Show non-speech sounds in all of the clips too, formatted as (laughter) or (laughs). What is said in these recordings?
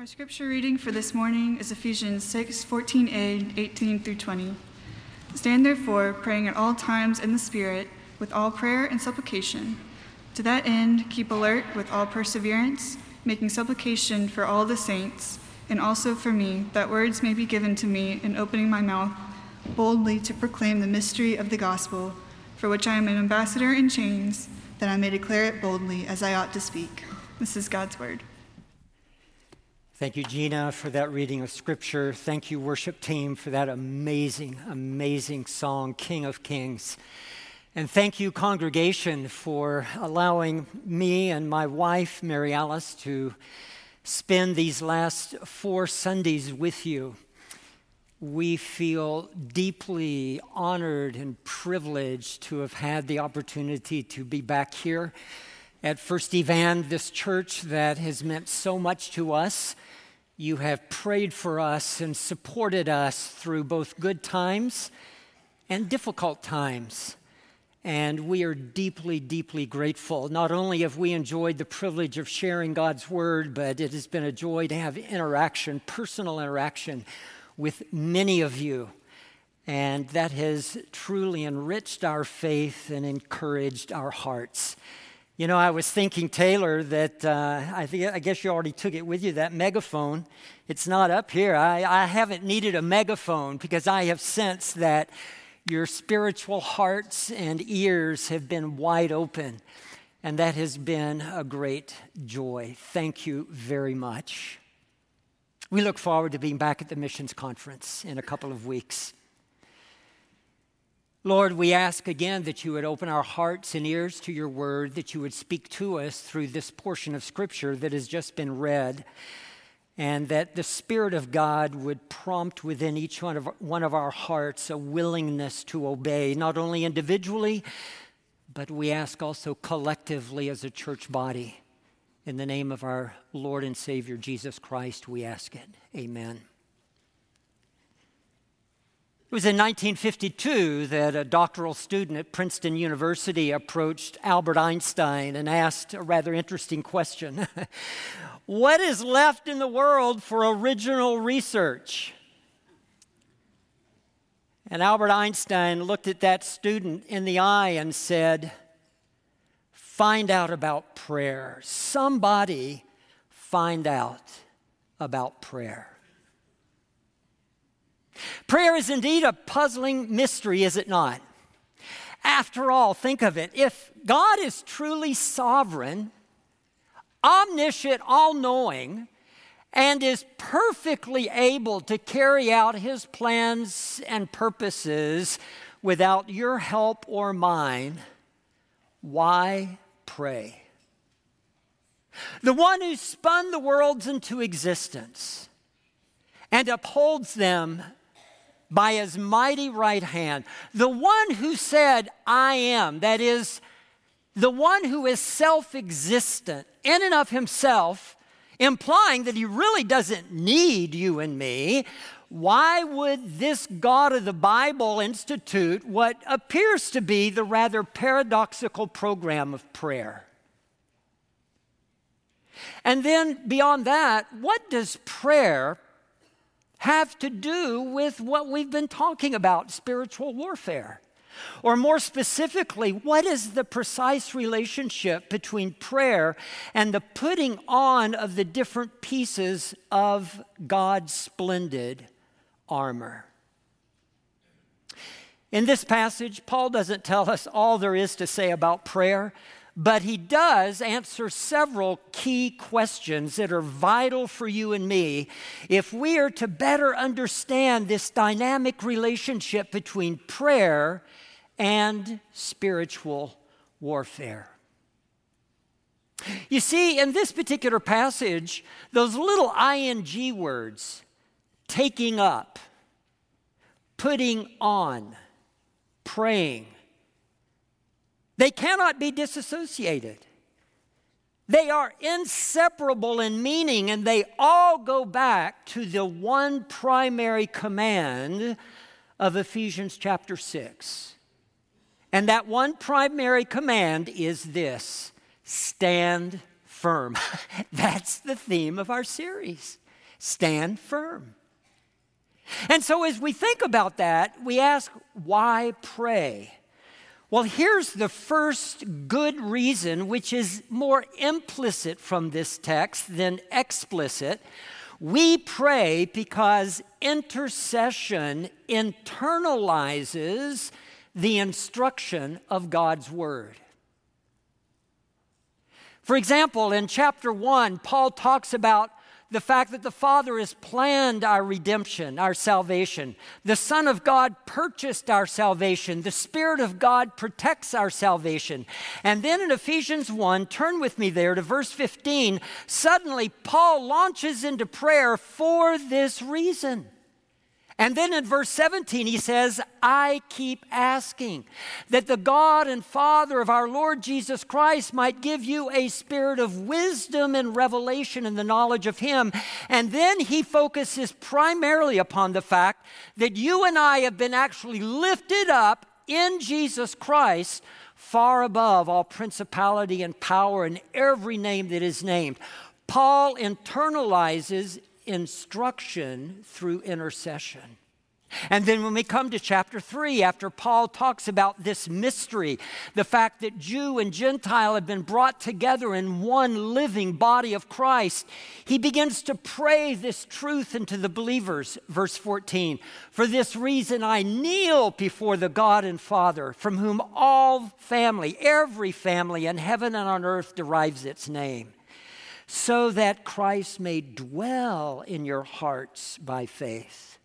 Our scripture reading for this morning is Ephesians 6 14a, 18 through 20. Stand therefore, praying at all times in the Spirit, with all prayer and supplication. To that end, keep alert with all perseverance, making supplication for all the saints, and also for me, that words may be given to me in opening my mouth boldly to proclaim the mystery of the gospel, for which I am an ambassador in chains, that I may declare it boldly as I ought to speak. This is God's word. Thank you, Gina, for that reading of Scripture. Thank you, worship team, for that amazing, amazing song, King of Kings. And thank you, congregation, for allowing me and my wife, Mary Alice, to spend these last four Sundays with you. We feel deeply honored and privileged to have had the opportunity to be back here at First Evan, this church that has meant so much to us you have prayed for us and supported us through both good times and difficult times. And we are deeply, deeply grateful. Not only have we enjoyed the privilege of sharing God's word, but it has been a joy to have interaction, personal interaction with many of you. And that has truly enriched our faith and encouraged our hearts. You know, I was thinking, Taylor, that uh, I, think, I guess you already took it with you, that megaphone. It's not up here. I, I haven't needed a megaphone because I have sensed that your spiritual hearts and ears have been wide open. And that has been a great joy. Thank you very much. We look forward to being back at the missions conference in a couple of weeks. Lord, we ask again that you would open our hearts and ears to your word, that you would speak to us through this portion of scripture that has just been read, and that the Spirit of God would prompt within each one of, one of our hearts a willingness to obey, not only individually, but we ask also collectively as a church body. In the name of our Lord and Savior Jesus Christ, we ask it. Amen. It was in 1952 that a doctoral student at Princeton University approached Albert Einstein and asked a rather interesting question (laughs) What is left in the world for original research? And Albert Einstein looked at that student in the eye and said, Find out about prayer. Somebody find out about prayer. Prayer is indeed a puzzling mystery, is it not? After all, think of it. If God is truly sovereign, omniscient, all knowing, and is perfectly able to carry out his plans and purposes without your help or mine, why pray? The one who spun the worlds into existence and upholds them by his mighty right hand. The one who said, I am, that is, the one who is self existent in and of himself, implying that he really doesn't need you and me. Why would this God of the Bible institute what appears to be the rather paradoxical program of prayer? And then beyond that, what does prayer have to do with what we've been talking about spiritual warfare? Or more specifically, what is the precise relationship between prayer and the putting on of the different pieces of God's splendid armor? In this passage, Paul doesn't tell us all there is to say about prayer, but he does answer several key questions that are vital for you and me if we are to better understand this dynamic relationship between prayer and spiritual warfare. You see, in this particular passage, those little ing words, taking up, putting on, praying, they cannot be disassociated. They are inseparable in meaning, and they all go back to the one primary command of Ephesians chapter 6. And that one primary command is this stand firm. (laughs) That's the theme of our series. stand firm. And so, as we think about that, we ask, why pray? Well, here's the first good reason, which is more implicit from this text than explicit. We pray because intercession internalizes the instruction of God's Word. For example, in chapter 1, Paul talks about the fact that the Father has planned our redemption, our salvation. The Son of God purchased our salvation. The Spirit of God protects our salvation. And then in Ephesians 1, turn with me there to verse 15, suddenly Paul launches into prayer for this reason. And then in verse 17, he says, I keep asking that the God and Father of our Lord Jesus Christ might give you a spirit of wisdom and revelation in the knowledge of Him. And then he focuses primarily upon the fact that you and I have been actually lifted up in Jesus Christ far above all principality and power and every name that is named. Paul internalizes instruction through intercession. And then when we come to chapter 3, after Paul talks about this mystery, the fact that Jew and Gentile have been brought together in one living body of Christ, he begins to pray this truth into the believers. Verse 14 For this reason I kneel before the God and Father, from whom all family, every family in heaven and on earth derives its name so that Christ may dwell in your hearts by faith.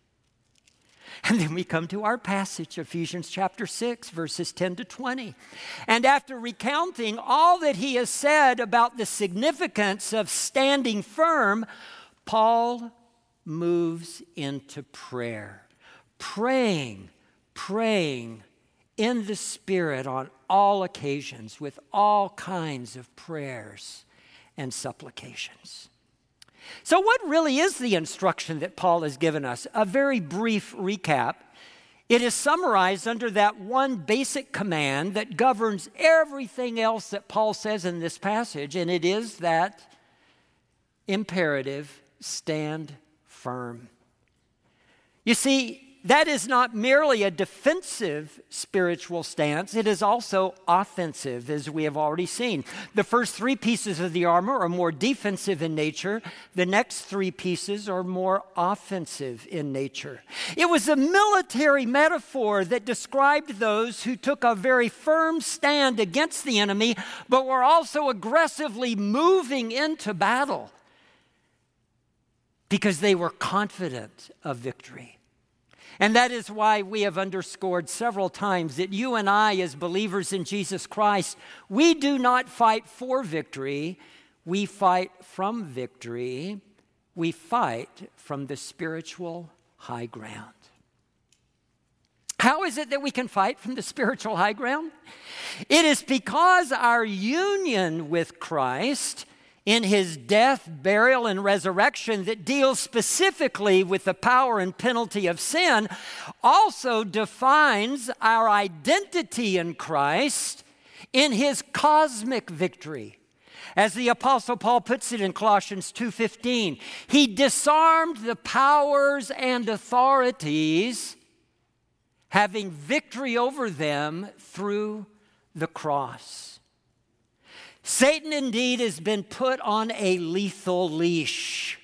And then we come to our passage, Ephesians chapter 6, verses 10 to 20. And after recounting all that he has said about the significance of standing firm, Paul moves into prayer, praying, praying in the Spirit on all occasions with all kinds of prayers and supplications. So, what really is the instruction that Paul has given us? A very brief recap. It is summarized under that one basic command that governs everything else that Paul says in this passage, and it is that imperative stand firm. You see, that is not merely a defensive spiritual stance, it is also offensive, as we have already seen. The first three pieces of the armor are more defensive in nature, the next three pieces are more offensive in nature. It was a military metaphor that described those who took a very firm stand against the enemy, but were also aggressively moving into battle because they were confident of victory. And that is why we have underscored several times that you and I, as believers in Jesus Christ, we do not fight for victory, we fight from victory. We fight from the spiritual high ground. How is it that we can fight from the spiritual high ground? It is because our union with Christ in his death, burial, and resurrection that deals specifically with the power and penalty of sin also defines our identity in Christ in his cosmic victory. As the apostle Paul puts it in Colossians 2:15, he disarmed the powers and authorities having victory over them through the cross. Satan indeed has been put on a lethal leash.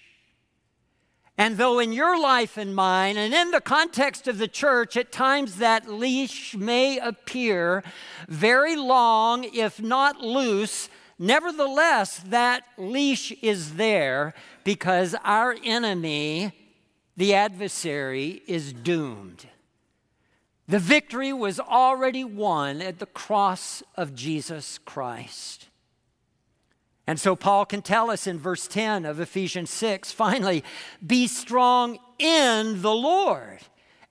And though in your life and mine, and in the context of the church, at times that leash may appear very long, if not loose, nevertheless, that leash is there because our enemy, the adversary, is doomed. The victory was already won at the cross of Jesus Christ. And so Paul can tell us in verse 10 of Ephesians 6 finally, be strong in the Lord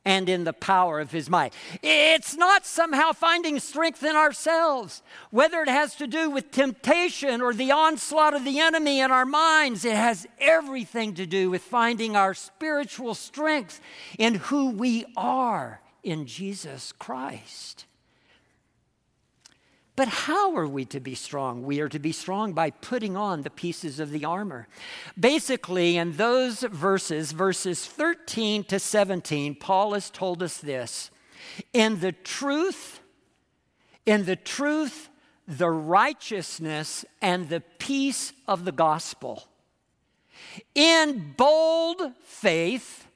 and in the power of his might. It's not somehow finding strength in ourselves, whether it has to do with temptation or the onslaught of the enemy in our minds, it has everything to do with finding our spiritual strength in who we are in Jesus Christ. But how are we to be strong? We are to be strong by putting on the pieces of the armor. Basically, in those verses, verses 13 to 17, Paul has told us this In the truth, in the truth, the righteousness and the peace of the gospel. In bold faith,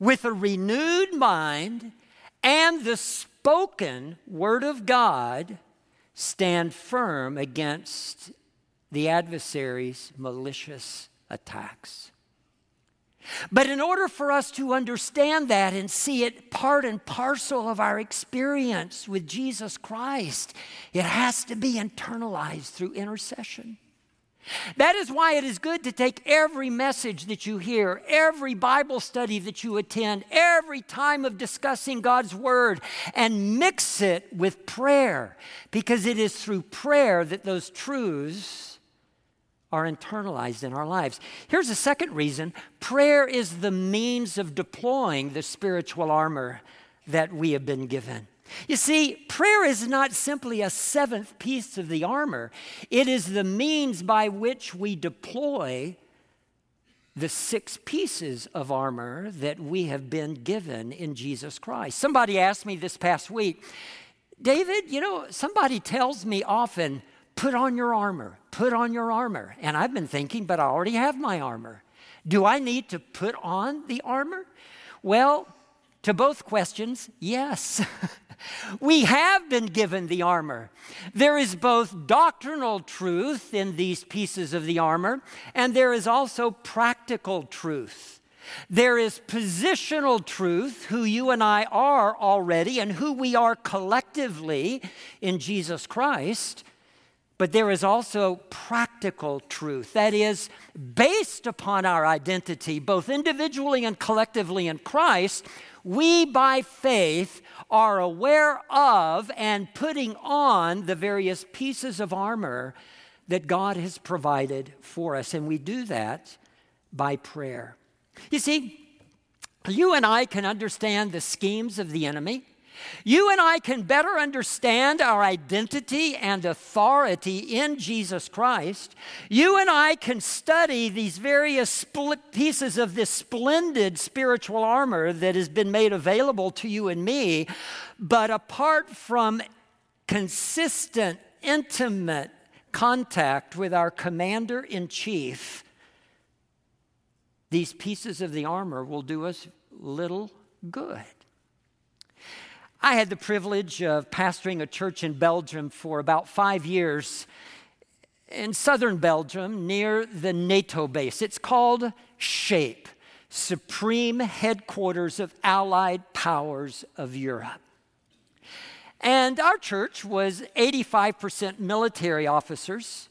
with a renewed mind, and the spoken word of God stand firm against the adversary's malicious attacks. But in order for us to understand that and see it part and parcel of our experience with Jesus Christ, it has to be internalized through intercession. That is why it is good to take every message that you hear, every Bible study that you attend, every time of discussing God's Word, and mix it with prayer, because it is through prayer that those truths are internalized in our lives. Here's a second reason prayer is the means of deploying the spiritual armor that we have been given. You see, prayer is not simply a seventh piece of the armor, it is the means by which we deploy the six pieces of armor that we have been given in Jesus Christ. Somebody asked me this past week, David, you know, somebody tells me often, put on your armor, put on your armor. And I've been thinking, but I already have my armor. Do I need to put on the armor? Well, to both questions, yes. (laughs) we have been given the armor. There is both doctrinal truth in these pieces of the armor, and there is also practical truth. There is positional truth, who you and I are already, and who we are collectively in Jesus Christ. But there is also practical truth that is based upon our identity, both individually and collectively in Christ. We, by faith, are aware of and putting on the various pieces of armor that God has provided for us. And we do that by prayer. You see, you and I can understand the schemes of the enemy. You and I can better understand our identity and authority in Jesus Christ. You and I can study these various pieces of this splendid spiritual armor that has been made available to you and me. But apart from consistent, intimate contact with our commander in chief, these pieces of the armor will do us little good. I had the privilege of pastoring a church in Belgium for about five years in southern Belgium near the NATO base. It's called SHAPE, Supreme Headquarters of Allied Powers of Europe. And our church was 85% military officers.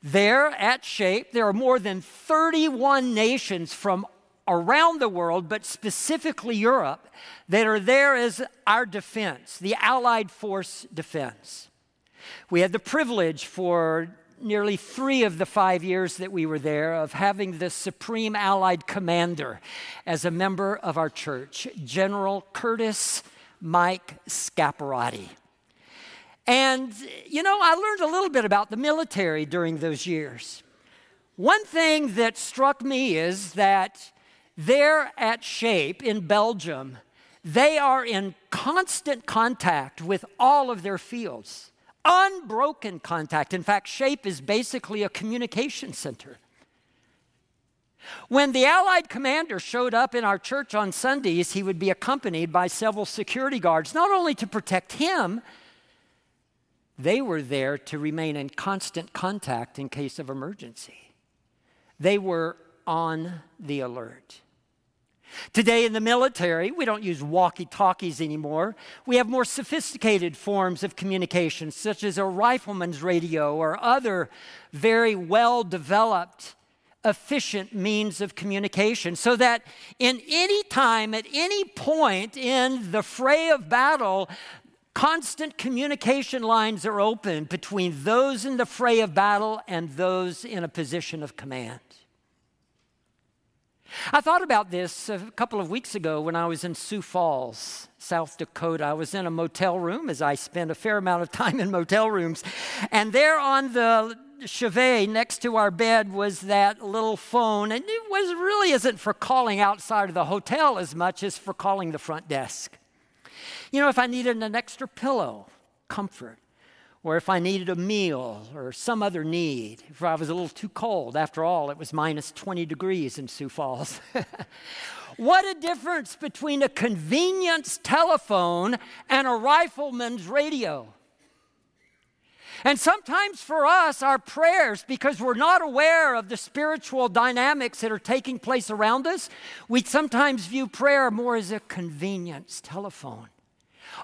There at SHAPE, there are more than 31 nations from around the world, but specifically Europe, that are there as our defense, the Allied force defense. We had the privilege for nearly three of the five years that we were there of having the Supreme Allied Commander as a member of our church, General Curtis Mike Scaparrotti. And, you know, I learned a little bit about the military during those years. One thing that struck me is that there at Shape in Belgium, they are in constant contact with all of their fields, unbroken contact. In fact, Shape is basically a communication center. When the Allied commander showed up in our church on Sundays, he would be accompanied by several security guards, not only to protect him, they were there to remain in constant contact in case of emergency. They were on the alert. Today in the military, we don't use walkie talkies anymore. We have more sophisticated forms of communication, such as a rifleman's radio or other very well developed, efficient means of communication, so that in any time, at any point in the fray of battle, constant communication lines are open between those in the fray of battle and those in a position of command. I thought about this a couple of weeks ago when I was in Sioux Falls, South Dakota. I was in a motel room, as I spend a fair amount of (laughs) time in motel rooms. And there on the chevet next to our bed was that little phone. And it was really isn't for calling outside of the hotel as much as for calling the front desk. You know, if I needed an extra pillow, comfort or if I needed a meal or some other need, if I was a little too cold. After all, it was minus 20 degrees in Sioux Falls. (laughs) what a difference between a convenience telephone and a rifleman's radio. And sometimes for us, our prayers, because we're not aware of the spiritual dynamics that are taking place around us, we sometimes view prayer more as a convenience telephone.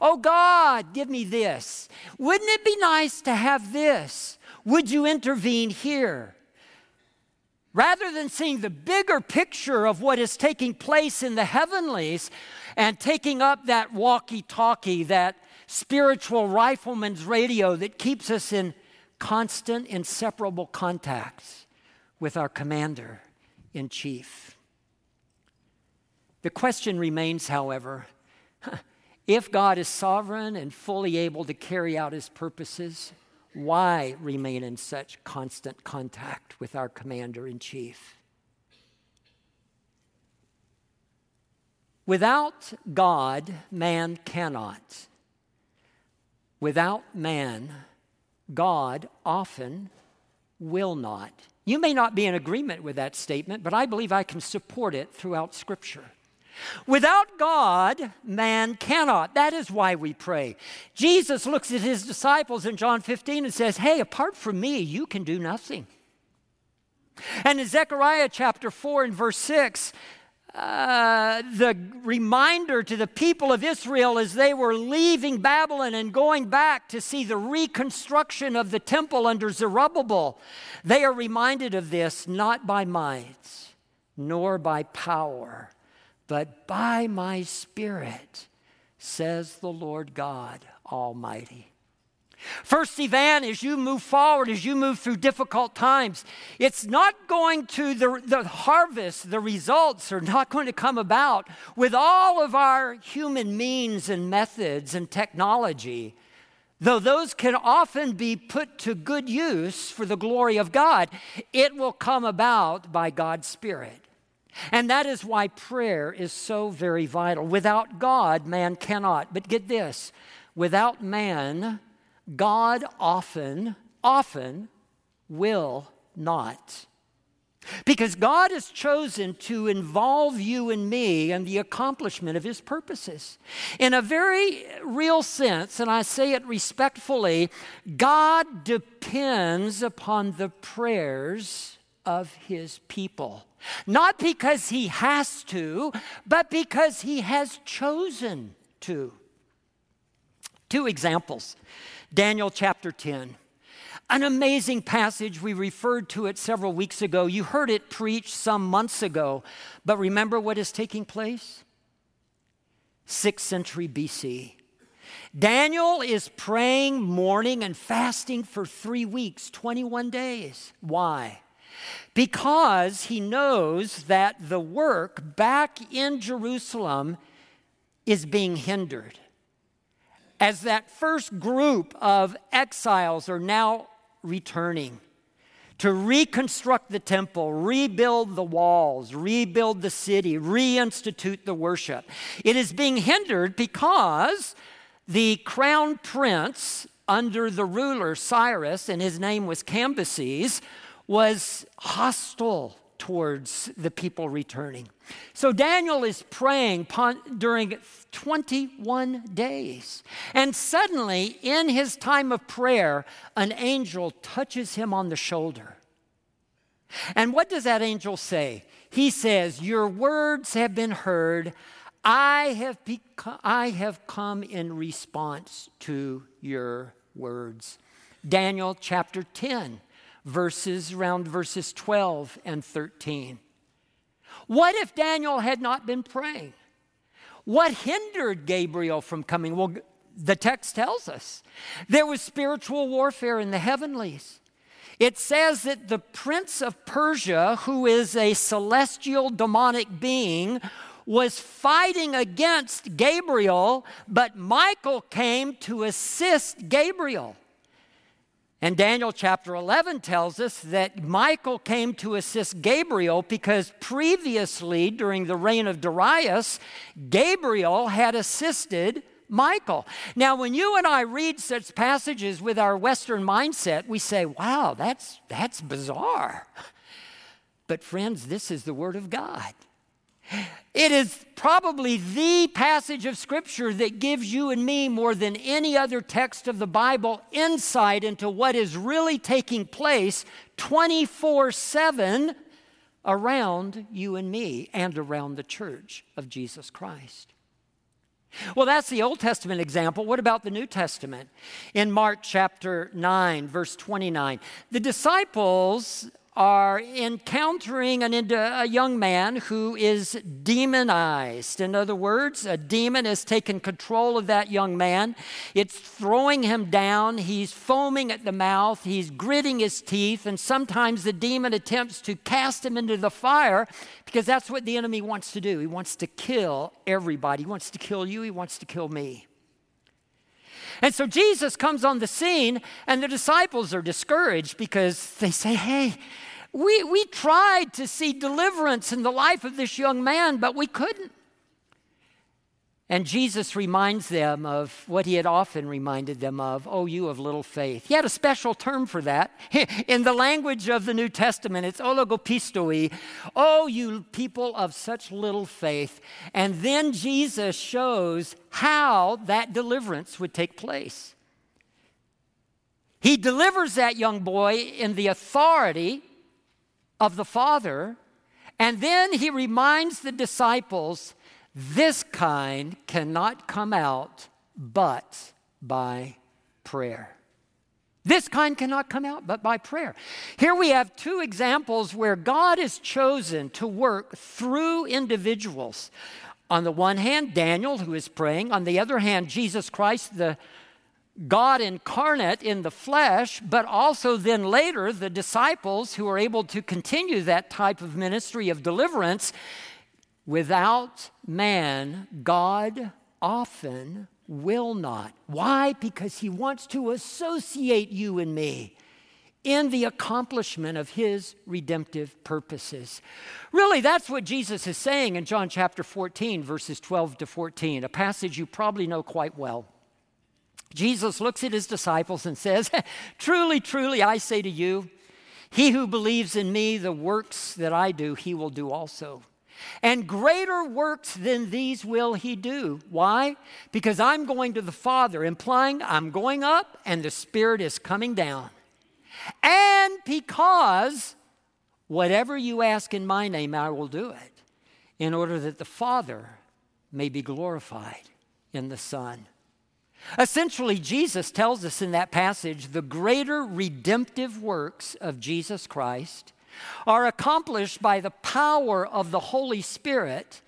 Oh God, give me this. Wouldn't it be nice to have this? Would you intervene here? Rather than seeing the bigger picture of what is taking place in the heavenlies and taking up that walkie talkie, that spiritual rifleman's radio that keeps us in constant, inseparable contact with our commander in chief. The question remains, however, (laughs) if God is sovereign and fully able to carry out his purposes, why remain in such constant contact with our commander in chief? Without God, man cannot. Without man, God often will not. You may not be in agreement with that statement, but I believe I can support it throughout Scripture. Without God, man cannot. That is why we pray. Jesus looks at his disciples in John 15 and says, Hey, apart from me, you can do nothing. And in Zechariah chapter 4 and verse 6, uh, the reminder to the people of Israel as they were leaving Babylon and going back to see the reconstruction of the temple under Zerubbabel, they are reminded of this not by might nor by power but by my Spirit, says the Lord God Almighty. First Evan, as you move forward, as you move through difficult times, it's not going to, the, the harvest, the results are not going to come about with all of our human means and methods and technology, though those can often be put to good use for the glory of God. It will come about by God's Spirit. And that is why prayer is so very vital. Without God, man cannot. But get this without man, God often, often will not. Because God has chosen to involve you and me in the accomplishment of His purposes. In a very real sense, and I say it respectfully, God depends upon the prayers of His people. Not because he has to, but because he has chosen to. Two examples Daniel chapter 10. An amazing passage. We referred to it several weeks ago. You heard it preached some months ago. But remember what is taking place? Sixth century BC. Daniel is praying, mourning, and fasting for three weeks, 21 days. Why? Because he knows that the work back in Jerusalem is being hindered. As that first group of exiles are now returning to reconstruct the temple, rebuild the walls, rebuild the city, reinstitute the worship, it is being hindered because the crown prince under the ruler Cyrus, and his name was Cambyses, was hostile towards the people returning. So Daniel is praying during 21 days. And suddenly, in his time of prayer, an angel touches him on the shoulder. And what does that angel say? He says, Your words have been heard. I have, I have come in response to your words. Daniel chapter 10 verses around verses 12 and 13. What if Daniel had not been praying? What hindered Gabriel from coming? Well, the text tells us there was spiritual warfare in the heavenlies. It says that the prince of Persia, who is a celestial demonic being, was fighting against Gabriel, but Michael came to assist Gabriel. And Daniel chapter 11 tells us that Michael came to assist Gabriel because previously, during the reign of Darius, Gabriel had assisted Michael. Now, when you and I read such passages with our Western mindset, we say, wow, that's, that's bizarre. (laughs) But, friends, this is the Word of God. It is probably the passage of Scripture that gives you and me, more than any other text of the Bible, insight into what is really taking place 24 7 around you and me and around the church of Jesus Christ. Well, that's the Old Testament example. What about the New Testament? In Mark chapter 9, verse 29, the disciples are encountering an, a young man who is demonized. In other words, a demon has taken control of that young man. It's throwing him down. He's foaming at the mouth. He's gritting his teeth. And sometimes the demon attempts to cast him into the fire because that's what the enemy wants to do. He wants to kill everybody. He wants to kill you. He wants to kill me. And so Jesus comes on the scene, and the disciples are discouraged because they say, Hey, we, we tried to see deliverance in the life of this young man, but we couldn't. And Jesus reminds them of what he had often reminded them of oh, you of little faith. He had a special term for that. (laughs) In the language of the New Testament, it's oligopistoi. Oh, you people of such little faith. And then Jesus shows how that deliverance would take place. He delivers that young boy in the authority of the Father. And then he reminds the disciples this kind cannot come out but by prayer. This kind cannot come out but by prayer. Here we have two examples where God is chosen to work through individuals. On the one hand, Daniel, who is praying. On the other hand, Jesus Christ, the God incarnate in the flesh, but also then later the disciples who are able to continue that type of ministry of deliverance. Without man, God often will not. Why? Because he wants to associate you and me in the accomplishment of his redemptive purposes. Really, that's what Jesus is saying in John chapter 14, verses 12 to 14, a passage you probably know quite well. Jesus looks at his disciples and says, (laughs) Truly, truly, I say to you, he who believes in me, the works that I do, he will do also. And greater works than these will he do. Why? Because I'm going to the Father, implying I'm going up and the Spirit is coming down. And because whatever you ask in my name, I will do it, in order that the Father may be glorified in the Son. Essentially, Jesus tells us in that passage the greater redemptive works of Jesus Christ are accomplished by the power of the Holy Spirit,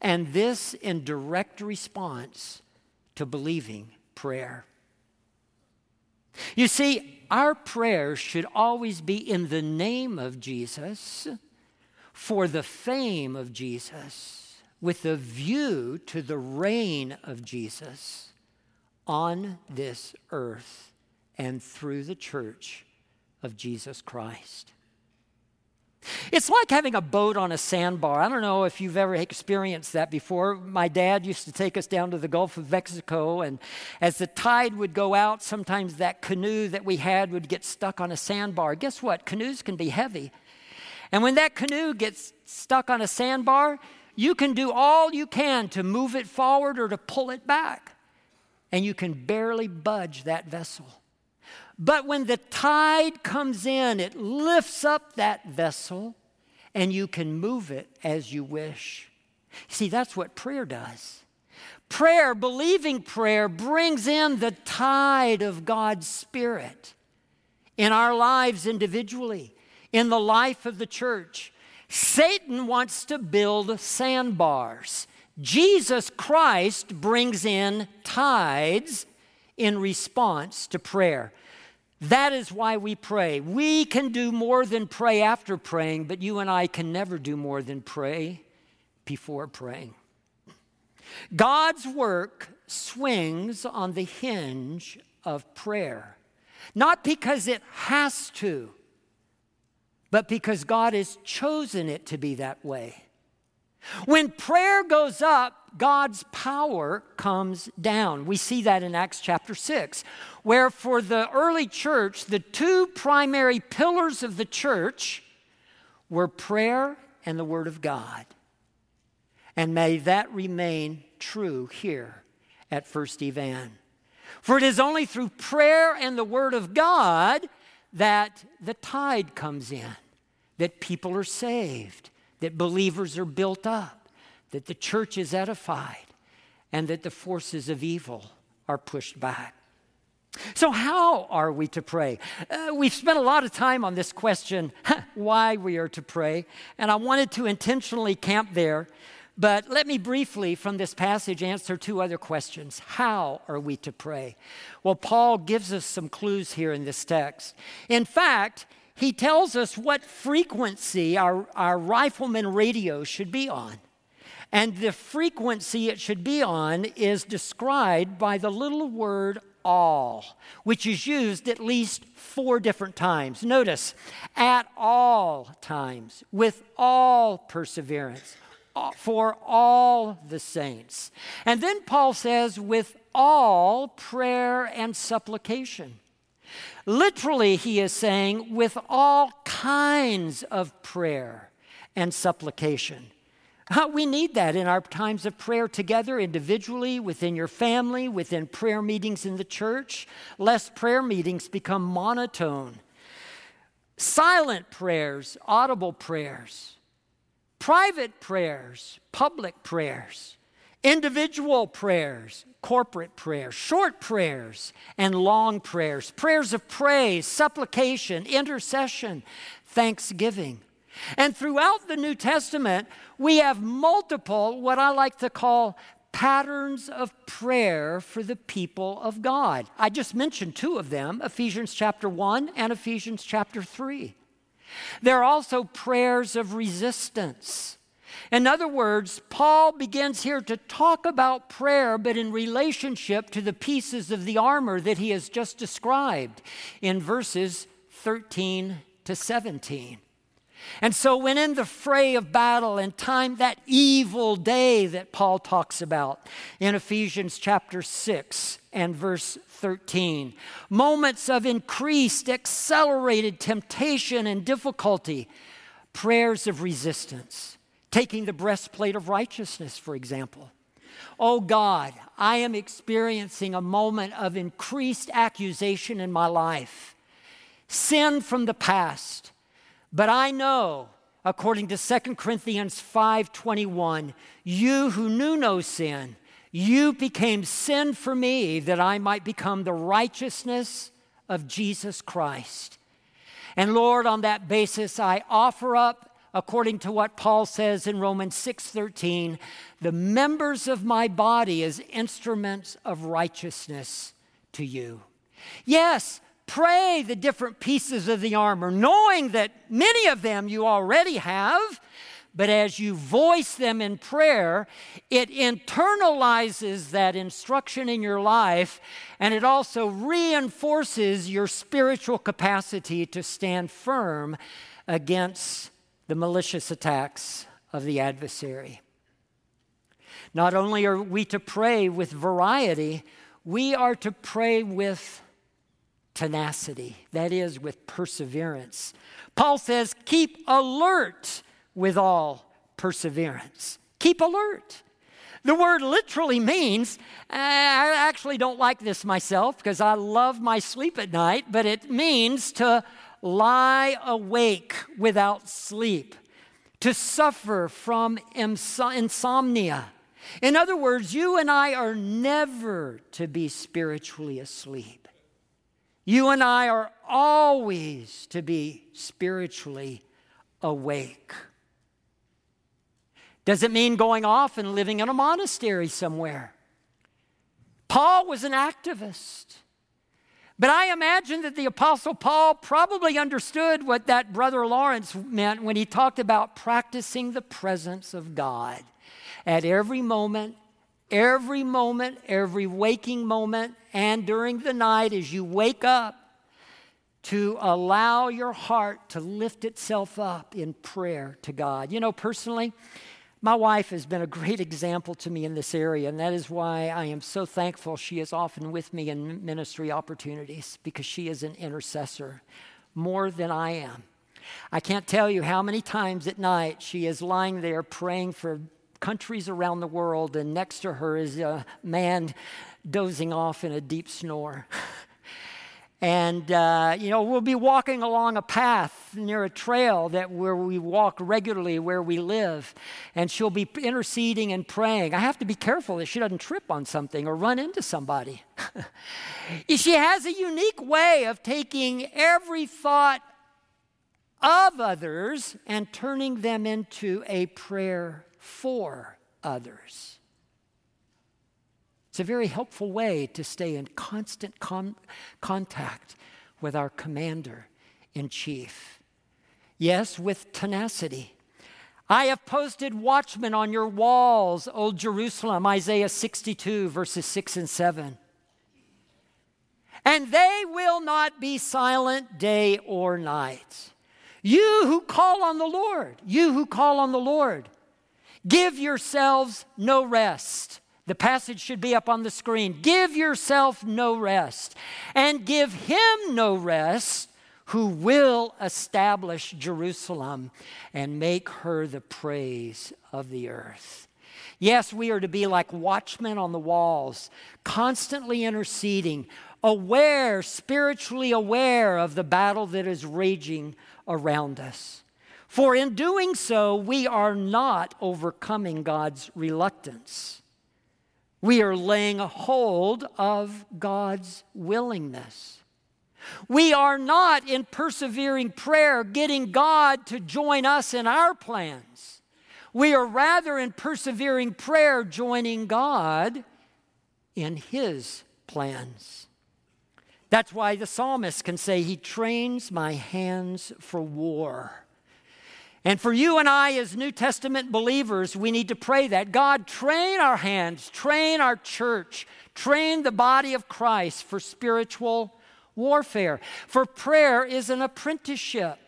and this in direct response to believing prayer. You see, our prayers should always be in the name of Jesus, for the fame of Jesus, with a view to the reign of Jesus on this earth and through the church of Jesus Christ. It's like having a boat on a sandbar. I don't know if you've ever experienced that before. My dad used to take us down to the Gulf of Mexico, and as the tide would go out, sometimes that canoe that we had would get stuck on a sandbar. Guess what? Canoes can be heavy. And when that canoe gets stuck on a sandbar, you can do all you can to move it forward or to pull it back and you can barely budge that vessel. But when the tide comes in, it lifts up that vessel and you can move it as you wish. See, that's what prayer does. Prayer, believing prayer, brings in the tide of God's Spirit in our lives individually, in the life of the church. Satan wants to build sandbars. Jesus Christ brings in tides in response to prayer. That is why we pray. We can do more than pray after praying, but you and I can never do more than pray before praying. God's work swings on the hinge of prayer, not because it has to, but because God has chosen it to be that way. When prayer goes up, God's power comes down. We see that in Acts chapter 6, where for the early church, the two primary pillars of the church were prayer and the Word of God. And may that remain true here at First Evan. For it is only through prayer and the Word of God that the tide comes in, that people are saved, that believers are built up, that the church is edified, and that the forces of evil are pushed back. So, how are we to pray? Uh, we've spent a lot of time on this question, why we are to pray, and I wanted to intentionally camp there but let me briefly, from this passage, answer two other questions. How are we to pray? Well, Paul gives us some clues here in this text. In fact, he tells us what frequency our, our rifleman radio should be on. And the frequency it should be on is described by the little word all, which is used at least four different times. Notice, at all times, with all perseverance uh, for all the saints. And then Paul says, with all prayer and supplication. Literally, he is saying, with all kinds of prayer and supplication. We need that in our times of prayer together, individually, within your family, within prayer meetings in the church. Less prayer meetings become monotone. Silent prayers, audible prayers private prayers, public prayers, individual prayers, corporate prayers, short prayers, and long prayers, prayers of praise, supplication, intercession, thanksgiving. And throughout the New Testament, we have multiple, what I like to call patterns of prayer for the people of God. I just mentioned two of them Ephesians chapter 1 and Ephesians chapter 3. There are also prayers of resistance. In other words, Paul begins here to talk about prayer, but in relationship to the pieces of the armor that he has just described in verses 13 to 17. And so, when in the fray of battle and time, that evil day that Paul talks about in Ephesians chapter 6 and verse 13. Moments of increased, accelerated temptation and difficulty, prayers of resistance, taking the breastplate of righteousness, for example. Oh God, I am experiencing a moment of increased accusation in my life, sin from the past. But I know, according to 2 Corinthians 5:21, you who knew no sin, you became sin for me that I might become the righteousness of Jesus Christ. And Lord, on that basis, I offer up, according to what Paul says in Romans 6:13, the members of my body as instruments of righteousness to you. Yes, pray the different pieces of the armor, knowing that many of them you already have but as you voice them in prayer, it internalizes that instruction in your life and it also reinforces your spiritual capacity to stand firm against the malicious attacks of the adversary. Not only are we to pray with variety, we are to pray with tenacity, that is, with perseverance. Paul says, Keep alert with all perseverance. Keep alert. The word literally means, I actually don't like this myself because I love my sleep at night, but it means to lie awake without sleep, to suffer from insomnia. In other words, you and I are never to be spiritually asleep. You and I are always to be spiritually awake. Does it mean going off and living in a monastery somewhere? Paul was an activist. But I imagine that the Apostle Paul probably understood what that brother Lawrence meant when he talked about practicing the presence of God at every moment, every moment, every waking moment, and during the night as you wake up to allow your heart to lift itself up in prayer to God. You know, personally, my wife has been a great example to me in this area, and that is why I am so thankful she is often with me in ministry opportunities because she is an intercessor more than I am. I can't tell you how many times at night she is lying there praying for countries around the world, and next to her is a man dozing off in a deep snore. (laughs) And, uh, you know, we'll be walking along a path near a trail that where we walk regularly where we live. And she'll be interceding and praying. I have to be careful that she doesn't trip on something or run into somebody. (laughs) she has a unique way of taking every thought of others and turning them into a prayer for others. It's a very helpful way to stay in constant contact with our commander in chief. Yes, with tenacity. I have posted watchmen on your walls, O Jerusalem, Isaiah 62, verses 6 and 7. And they will not be silent day or night. You who call on the Lord, you who call on the Lord, give yourselves no rest the passage should be up on the screen. Give yourself no rest, and give him no rest who will establish Jerusalem and make her the praise of the earth. Yes, we are to be like watchmen on the walls, constantly interceding, aware, spiritually aware of the battle that is raging around us. For in doing so, we are not overcoming God's reluctance. We are laying hold of God's willingness. We are not in persevering prayer getting God to join us in our plans. We are rather in persevering prayer joining God in His plans. That's why the psalmist can say, He trains my hands for war. And for you and I, as New Testament believers, we need to pray that God train our hands, train our church, train the body of Christ for spiritual warfare. For prayer is an apprenticeship.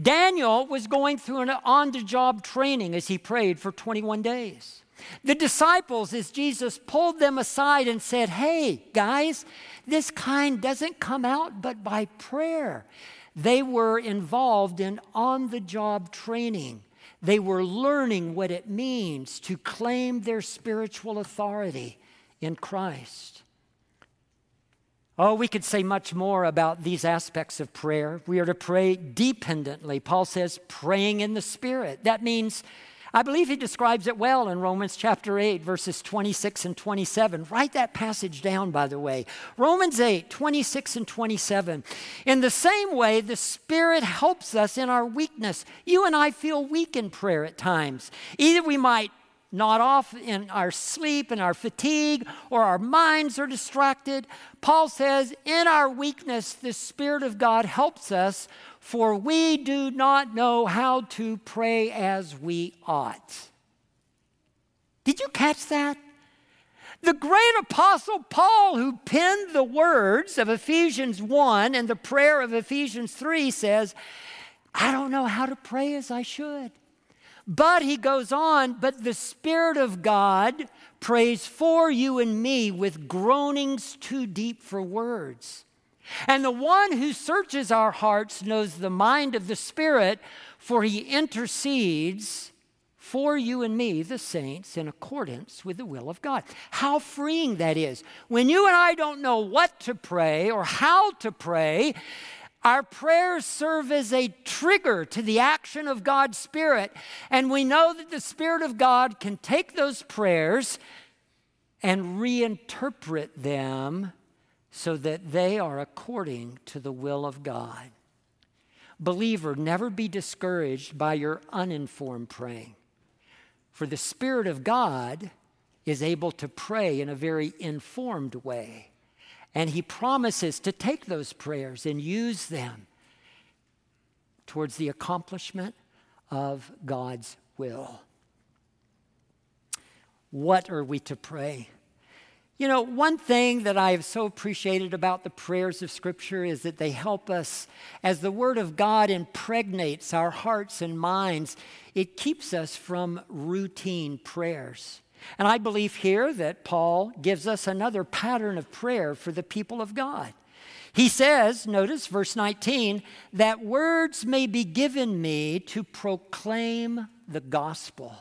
Daniel was going through an on the job training as he prayed for 21 days. The disciples, as Jesus pulled them aside and said, Hey, guys, this kind doesn't come out but by prayer. They were involved in on the job training. They were learning what it means to claim their spiritual authority in Christ. Oh, we could say much more about these aspects of prayer. We are to pray dependently. Paul says, praying in the Spirit. That means I believe he describes it well in Romans chapter 8, verses 26 and 27. Write that passage down, by the way. Romans 8, 26 and 27. In the same way, the Spirit helps us in our weakness. You and I feel weak in prayer at times. Either we might nod off in our sleep and our fatigue, or our minds are distracted. Paul says, In our weakness, the Spirit of God helps us for we do not know how to pray as we ought. Did you catch that? The great apostle Paul, who penned the words of Ephesians 1 and the prayer of Ephesians 3, says, I don't know how to pray as I should. But he goes on, but the Spirit of God prays for you and me with groanings too deep for words. And the one who searches our hearts knows the mind of the Spirit, for he intercedes for you and me, the saints, in accordance with the will of God. How freeing that is. When you and I don't know what to pray or how to pray, our prayers serve as a trigger to the action of God's Spirit. And we know that the Spirit of God can take those prayers and reinterpret them so that they are according to the will of God. Believer, never be discouraged by your uninformed praying, for the Spirit of God is able to pray in a very informed way And He promises to take those prayers and use them towards the accomplishment of God's will. What are we to pray? You know, one thing that I have so appreciated about the prayers of Scripture is that they help us, as the Word of God impregnates our hearts and minds, it keeps us from routine prayers. And I believe here that Paul gives us another pattern of prayer for the people of God. He says, notice verse 19, that words may be given me to proclaim the gospel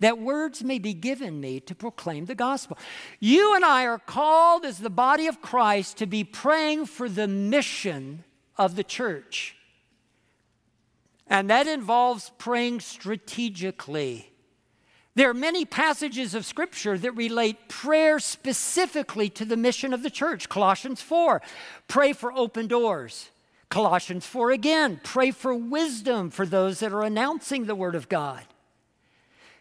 that words may be given me to proclaim the gospel. You and I are called as the body of Christ to be praying for the mission of the church. And that involves praying strategically. There are many passages of Scripture that relate prayer specifically to the mission of the church. Colossians 4, pray for open doors. Colossians 4 again, pray for wisdom for those that are announcing the Word of God.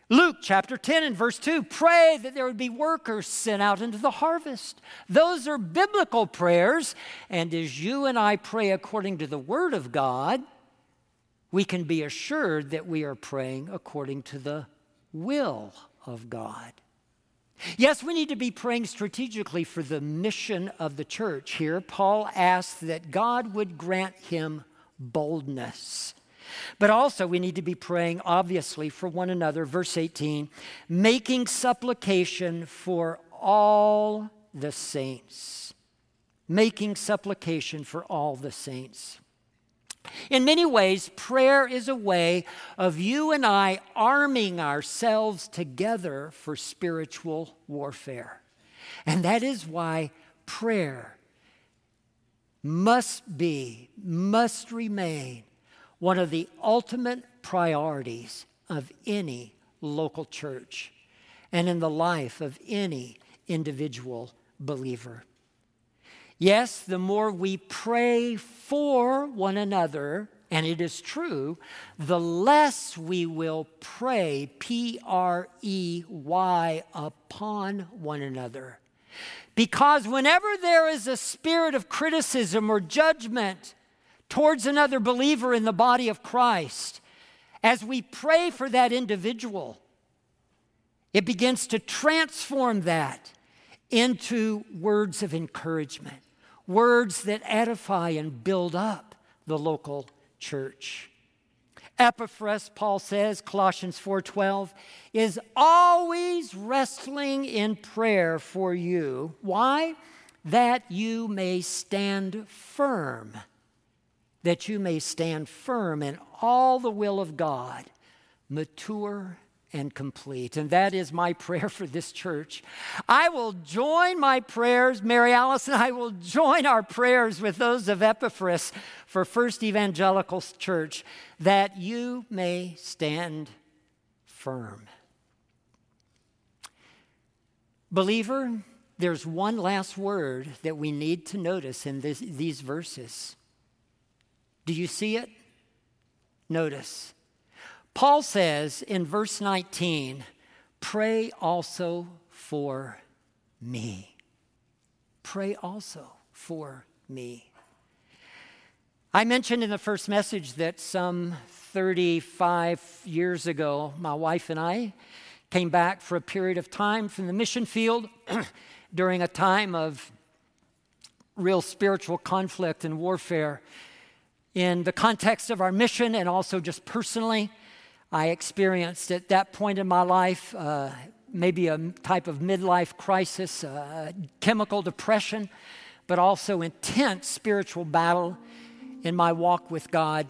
Luke chapter 10 and verse 2 pray that there would be workers sent out into the harvest. Those are biblical prayers. And as you and I pray according to the Word of God, we can be assured that we are praying according to the will of God. Yes, we need to be praying strategically for the mission of the church. Here, Paul asks that God would grant him boldness but also, we need to be praying, obviously, for one another. Verse 18 making supplication for all the saints. Making supplication for all the saints. In many ways, prayer is a way of you and I arming ourselves together for spiritual warfare. And that is why prayer must be, must remain one of the ultimate priorities of any local church and in the life of any individual believer. Yes, the more we pray for one another, and it is true, the less we will pray, P R E Y, upon one another. Because whenever there is a spirit of criticism or judgment, towards another believer in the body of Christ, as we pray for that individual, it begins to transform that into words of encouragement, words that edify and build up the local church. Epaphras, Paul says, Colossians 4:12, is always wrestling in prayer for you. Why? That you may stand firm that you may stand firm in all the will of God, mature and complete. And that is my prayer for this church. I will join my prayers, Mary Alice and I will join our prayers with those of Epaphras for First Evangelical Church, that you may stand firm. Believer, there's one last word that we need to notice in this, these verses. Do you see it? Notice. Paul says in verse 19, pray also for me. Pray also for me. I mentioned in the first message that some 35 years ago, my wife and I came back for a period of time from the mission field (clears throat) during a time of real spiritual conflict and warfare in the context of our mission and also just personally. I experienced at that point in my life uh, maybe a type of midlife crisis, uh, chemical depression, but also intense spiritual battle in my walk with God.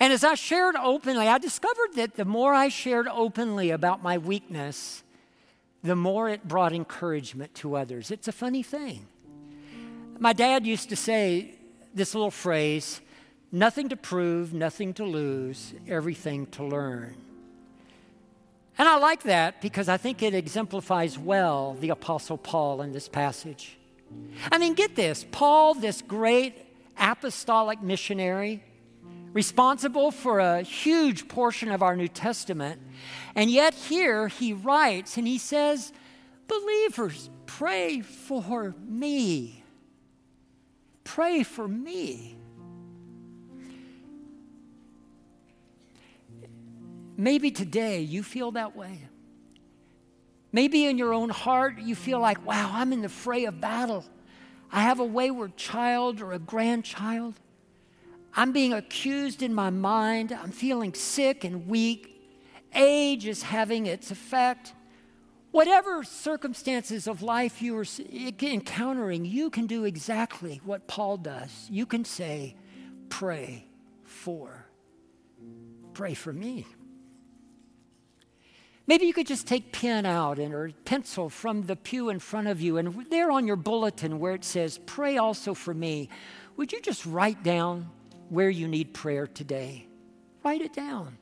And as I shared openly, I discovered that the more I shared openly about my weakness, the more it brought encouragement to others. It's a funny thing. My dad used to say, this little phrase nothing to prove, nothing to lose, everything to learn. And I like that because I think it exemplifies well the Apostle Paul in this passage. I mean, get this Paul, this great apostolic missionary, responsible for a huge portion of our New Testament, and yet here he writes and he says, Believers, pray for me. Pray for me. Maybe today you feel that way. Maybe in your own heart you feel like, wow, I'm in the fray of battle. I have a wayward child or a grandchild. I'm being accused in my mind. I'm feeling sick and weak. Age is having its effect. Whatever circumstances of life you are encountering, you can do exactly what Paul does. You can say, Pray for. Pray for me. Maybe you could just take pen out and or pencil from the pew in front of you, and there on your bulletin where it says, Pray also for me, would you just write down where you need prayer today? Write it down.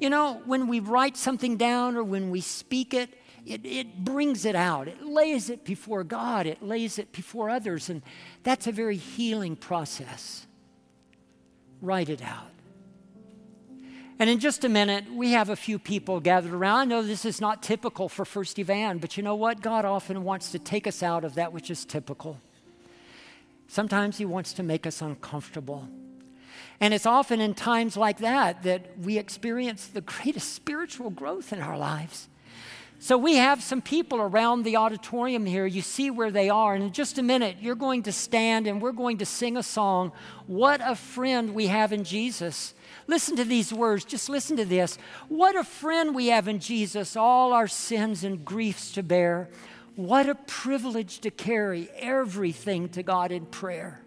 You know, when we write something down or when we speak it, it, it brings it out. It lays it before God, it lays it before others, and that's a very healing process. Write it out. And in just a minute, we have a few people gathered around. I know this is not typical for First Evan, but you know what? God often wants to take us out of that which is typical. Sometimes He wants to make us uncomfortable. And it's often in times like that that we experience the greatest spiritual growth in our lives. So we have some people around the auditorium here. You see where they are. And in just a minute, you're going to stand and we're going to sing a song, What a Friend We Have in Jesus. Listen to these words. Just listen to this. What a friend we have in Jesus, all our sins and griefs to bear. What a privilege to carry everything to God in prayer.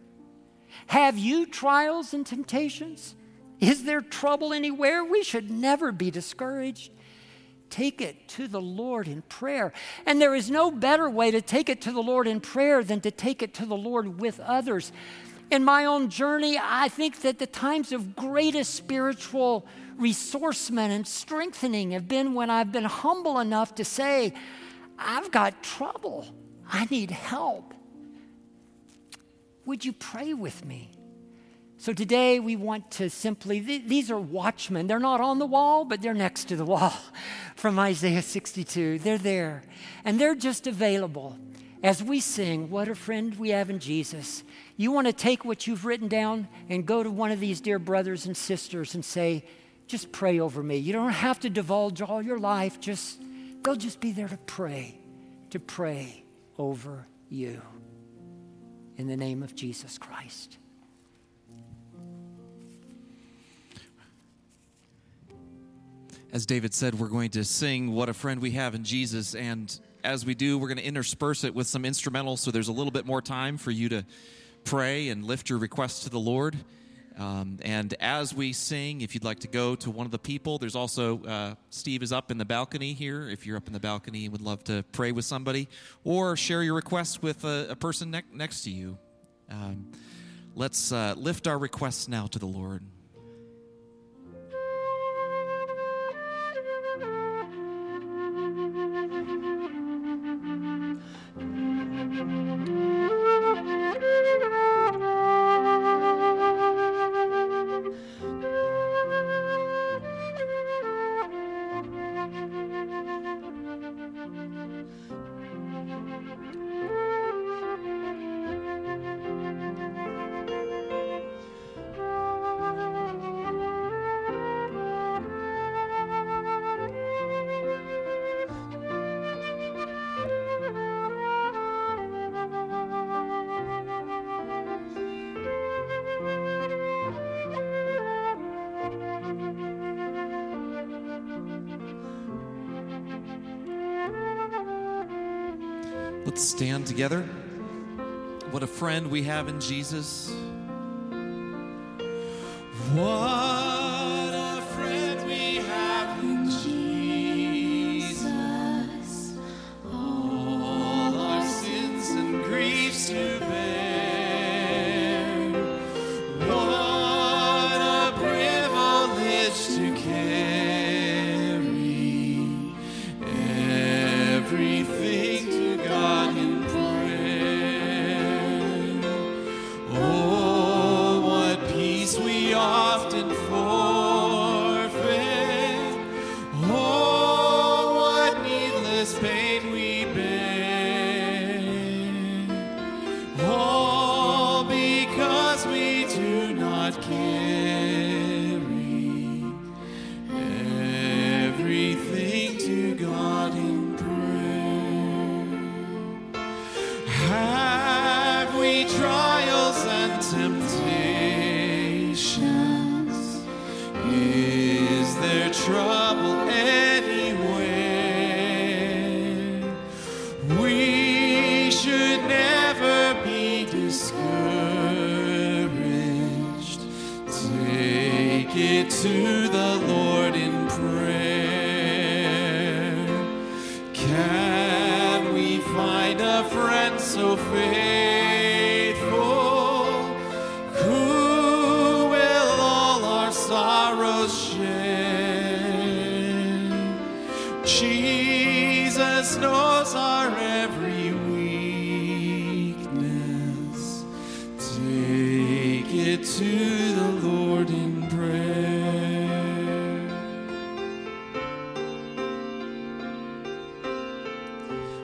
Have you trials and temptations? Is there trouble anywhere? We should never be discouraged. Take it to the Lord in prayer. And there is no better way to take it to the Lord in prayer than to take it to the Lord with others in my own journey, I think that the times of greatest spiritual resourcement and strengthening have been when I've been humble enough to say, I've got trouble. I need help. Would you pray with me? So today we want to simply, these are watchmen. They're not on the wall, but they're next to the wall (laughs) from Isaiah 62. They're there. And they're just available as we sing, What a Friend We Have in Jesus. You want to take what you've written down and go to one of these dear brothers and sisters and say, just pray over me. You don't have to divulge all your life. Just they'll just be there to pray, to pray over you. In the name of Jesus Christ. As David said, we're going to sing What a Friend We Have in Jesus. And as we do, we're going to intersperse it with some instrumentals so there's a little bit more time for you to pray and lift your requests to the Lord. Um, and as we sing, if you'd like to go to one of the people, there's also uh, Steve is up in the balcony here. If you're up in the balcony and would love to pray with somebody or share your requests with a, a person ne- next to you, um, let's uh, lift our requests now to the Lord. Together. What a friend we have in Jesus. What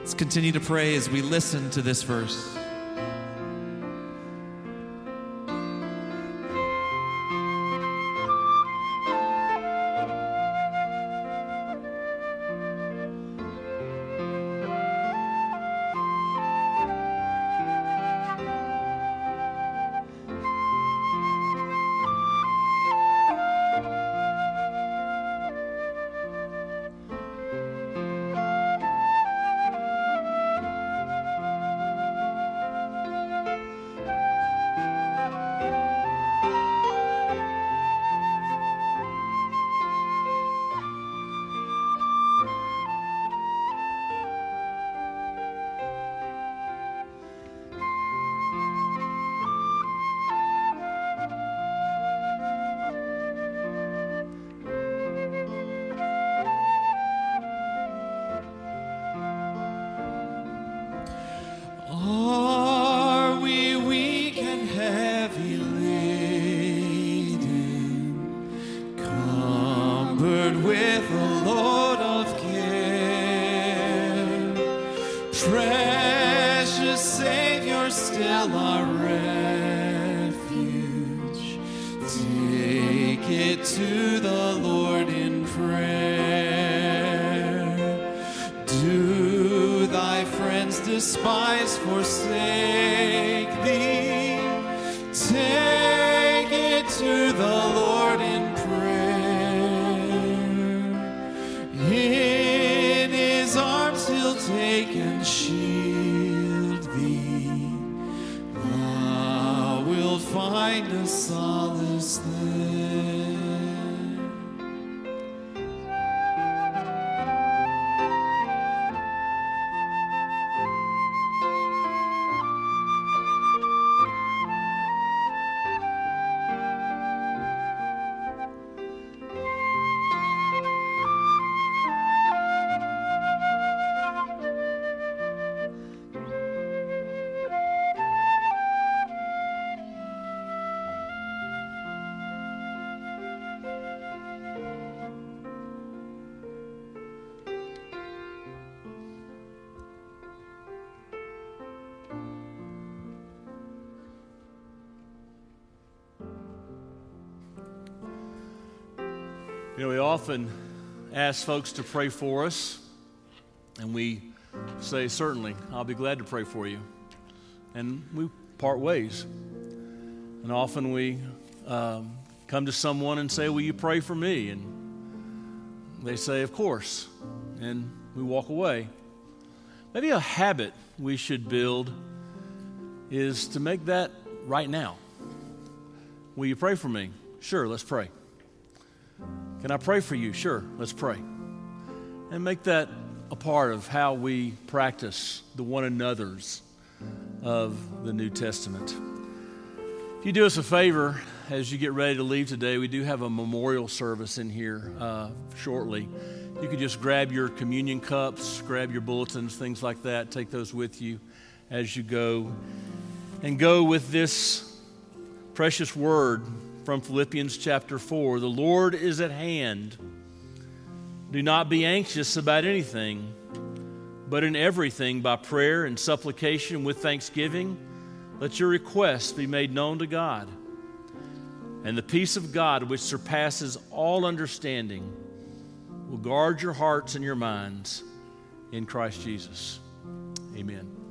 Let's continue to pray as we listen to this verse. Despise, forsake thee? Take it to the Lord in prayer. In his arms he'll take and shield thee. Thou wilt find a solace there. Often ask folks to pray for us, and we say, Certainly, I'll be glad to pray for you. And we part ways. And often we um, come to someone and say, Will you pray for me? And they say, Of course. And we walk away. Maybe a habit we should build is to make that right now. Will you pray for me? Sure, let's pray. Can I pray for you? Sure, let's pray. And make that a part of how we practice the one another's of the New Testament. If you do us a favor as you get ready to leave today, we do have a memorial service in here uh, shortly. You could just grab your communion cups, grab your bulletins, things like that, take those with you as you go. And go with this precious word from Philippians chapter 4 The Lord is at hand. Do not be anxious about anything, but in everything, by prayer and supplication with thanksgiving, let your requests be made known to God. And the peace of God, which surpasses all understanding, will guard your hearts and your minds in Christ Jesus. Amen.